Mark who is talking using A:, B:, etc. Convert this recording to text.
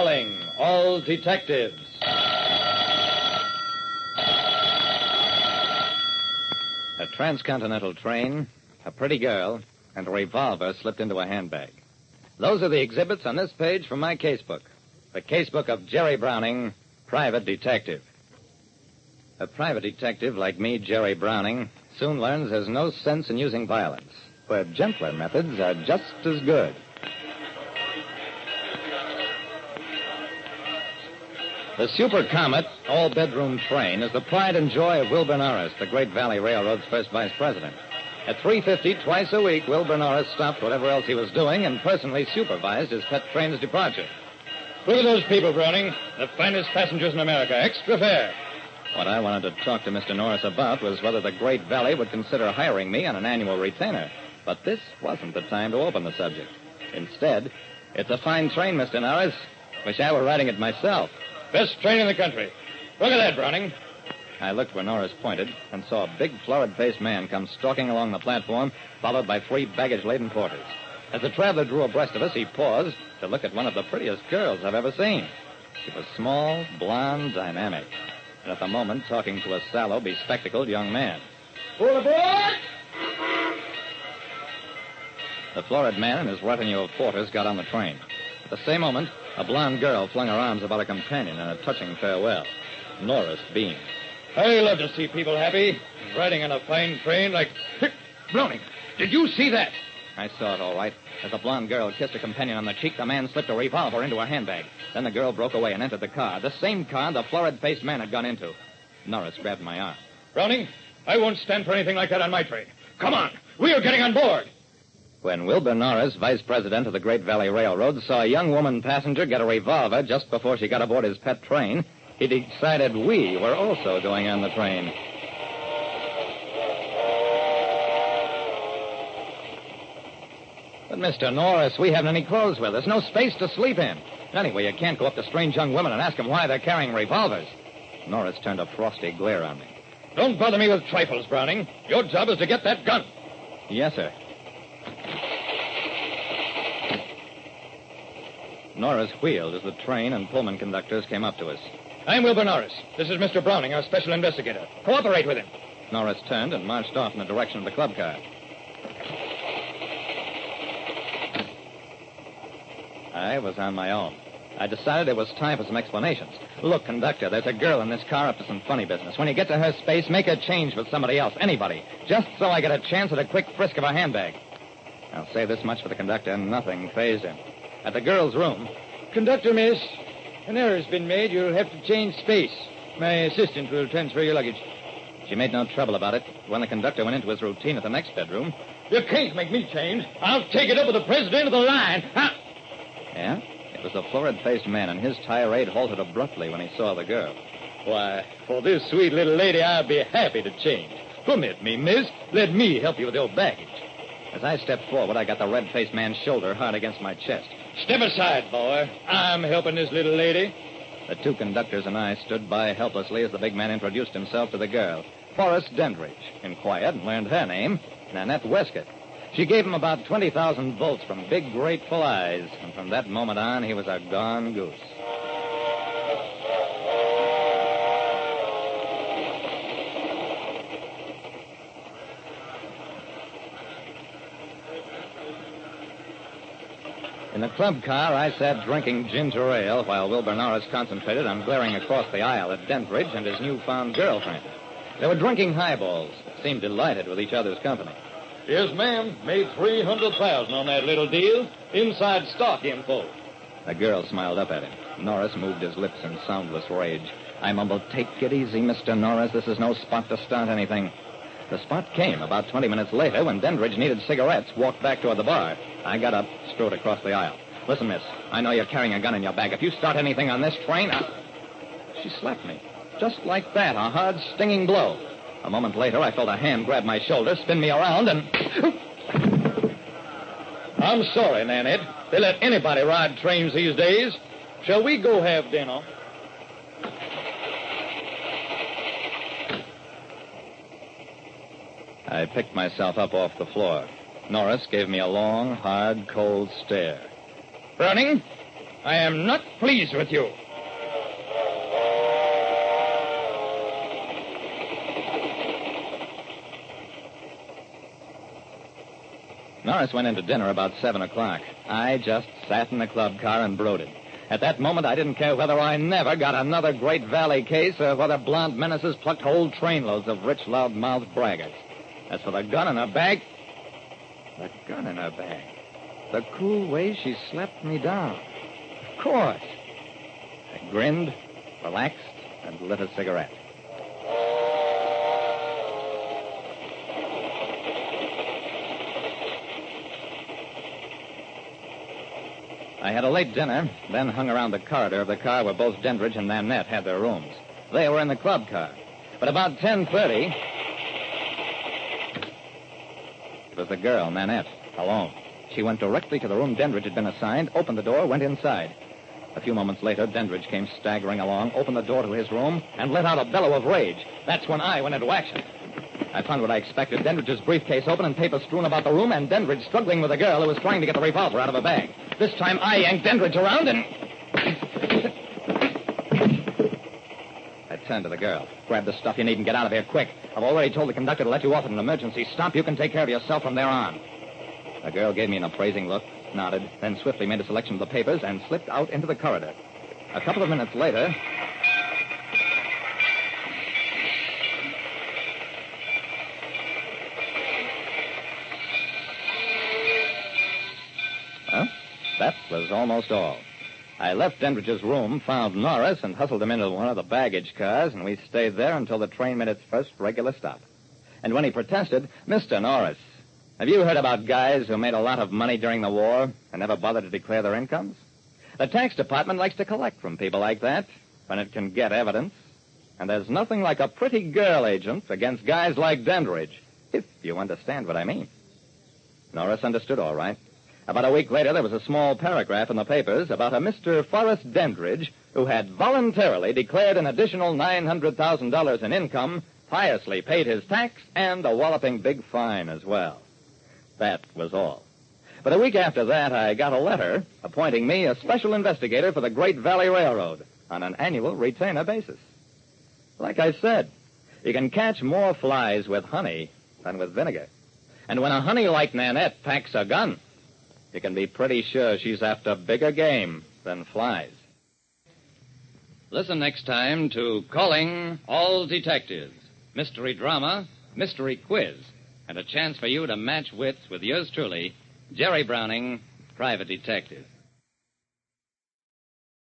A: Calling all detectives. A transcontinental train, a pretty girl, and a revolver slipped into a handbag. Those are the exhibits on this page from my casebook. The casebook of Jerry Browning, private detective. A private detective like me, Jerry Browning, soon learns there's no sense in using violence, where gentler methods are just as good. The Super Comet all bedroom train is the pride and joy of Wilbur Norris, the Great Valley Railroad's first vice president. At 3.50 twice a week, Wilbur Norris stopped whatever else he was doing and personally supervised his pet train's departure.
B: Look at those people, Browning. The finest passengers in America. Extra fare.
A: What I wanted to talk to Mr. Norris about was whether the Great Valley would consider hiring me on an annual retainer. But this wasn't the time to open the subject. Instead, it's a fine train, Mr. Norris. Wish I were riding it myself.
B: Best train in the country. Look at that, Browning.
A: I looked where Norris pointed and saw a big, florid-faced man come stalking along the platform, followed by three baggage-laden porters. As the traveler drew abreast of us, he paused to look at one of the prettiest girls I've ever seen. She was small, blonde, dynamic, and at the moment talking to a sallow, bespectacled young man.
B: Pull aboard!
A: The florid man and his retinue of porters got on the train. At the same moment, a blonde girl flung her arms about a companion in a touching farewell. Norris beamed.
B: I love to see people happy, riding on a fine train like. Browning, did you see that?
A: I saw it all right. As the blonde girl kissed her companion on the cheek, the man slipped a revolver into her handbag. Then the girl broke away and entered the car, the same car the florid-faced man had gone into. Norris grabbed my arm.
B: Browning, I won't stand for anything like that on my train. Come on, we are getting on board.
A: When Wilbur Norris, vice president of the Great Valley Railroad, saw a young woman passenger get a revolver just before she got aboard his pet train, he decided we were also going on the train. But, Mr. Norris, we haven't any clothes with us, no space to sleep in. Anyway, you can't go up to strange young women and ask them why they're carrying revolvers. Norris turned a frosty glare on me.
B: Don't bother me with trifles, Browning. Your job is to get that gun.
A: Yes, sir. Norris wheeled as the train and Pullman conductors came up to us.
B: I'm Wilbur Norris. This is Mr. Browning, our special investigator. Cooperate with him.
A: Norris turned and marched off in the direction of the club car. I was on my own. I decided it was time for some explanations. Look, conductor, there's a girl in this car up to some funny business. When you get to her space, make her change with somebody else, anybody, just so I get a chance at a quick frisk of her handbag. I'll say this much for the conductor. Nothing phased him. At the girl's room,
C: Conductor, miss, an error's been made. You'll have to change space. My assistant will transfer your luggage.
A: she made no trouble about it. When the conductor went into his routine at the next bedroom,
B: You can't make me change. I'll take it up with the president of the line. I...
A: yeah, it was the florid-faced man, and his tirade halted abruptly when he saw the girl.
B: Why, for this sweet little lady, I'd be happy to change. Permit me, miss. Let me help you with your baggage.
A: As I stepped forward, I got the red-faced man's shoulder hard against my chest.
B: Step aside, boy. I'm helping this little lady.
A: The two conductors and I stood by helplessly as the big man introduced himself to the girl. Forrest Dandridge. Inquired and learned her name, Nanette Westcott. She gave him about 20,000 volts from big, grateful eyes, and from that moment on, he was a gone goose. In the club car, I sat drinking ginger ale while Wilbur Norris concentrated on glaring across the aisle at Dandridge and his newfound girlfriend. They were drinking highballs, seemed delighted with each other's company.
B: Yes, ma'am. Made 300000 on that little deal. Inside stock info.
A: The girl smiled up at him. Norris moved his lips in soundless rage. I mumbled, Take it easy, Mr. Norris. This is no spot to start anything. The spot came about 20 minutes later when Dandridge needed cigarettes, walked back toward the bar. I got up, strode across the aisle. Listen, miss, I know you're carrying a gun in your bag. If you start anything on this train, I... She slapped me. Just like that, a hard, stinging blow. A moment later, I felt a hand grab my shoulder, spin me around, and...
B: I'm sorry, Nanette. They let anybody ride trains these days. Shall we go have dinner?
A: I picked myself up off the floor. Norris gave me a long, hard, cold stare.
B: Browning,
C: I am not pleased with you.
A: Norris went into dinner about 7 o'clock. I just sat in the club car and brooded. At that moment, I didn't care whether I never got another Great Valley case or whether blonde menaces plucked whole trainloads of rich, loud-mouthed braggarts. As for the gun in her bag, the gun in her bag. The cool way she slapped me down. Of course. I grinned, relaxed, and lit a cigarette. I had a late dinner, then hung around the corridor of the car where both Dandridge and Nanette had their rooms. They were in the club car. But about 10.30, it was the girl, Nanette, alone. She went directly to the room Dandridge had been assigned, opened the door, went inside. A few moments later, Dandridge came staggering along, opened the door to his room, and let out a bellow of rage. That's when I went into action. I found what I expected Dandridge's briefcase open and papers strewn about the room, and Dandridge struggling with a girl who was trying to get the revolver out of her bag. This time I yanked Dandridge around and. I turned to the girl. Grab the stuff you need and get out of here quick. I've already told the conductor to let you off at an emergency stop. You can take care of yourself from there on. The girl gave me an appraising look, nodded, then swiftly made a selection of the papers and slipped out into the corridor. A couple of minutes later, Well, that was almost all. I left Dandridge's room, found Norris, and hustled him into one of the baggage cars, and we stayed there until the train made its first regular stop. And when he protested, Mr. Norris, have you heard about guys who made a lot of money during the war and never bothered to declare their incomes? The tax department likes to collect from people like that when it can get evidence. And there's nothing like a pretty girl agent against guys like Dandridge, if you understand what I mean. Norris understood all right. About a week later, there was a small paragraph in the papers about a Mr. Forrest Dandridge who had voluntarily declared an additional $900,000 in income, piously paid his tax, and a walloping big fine as well. That was all. But a week after that, I got a letter appointing me a special investigator for the Great Valley Railroad on an annual retainer basis. Like I said, you can catch more flies with honey than with vinegar. And when a honey like Nanette packs a gun, you can be pretty sure she's after bigger game than flies.
D: Listen next time to Calling All Detectives, mystery drama, mystery quiz, and a chance for you to match wits with yours truly, Jerry Browning, private detective.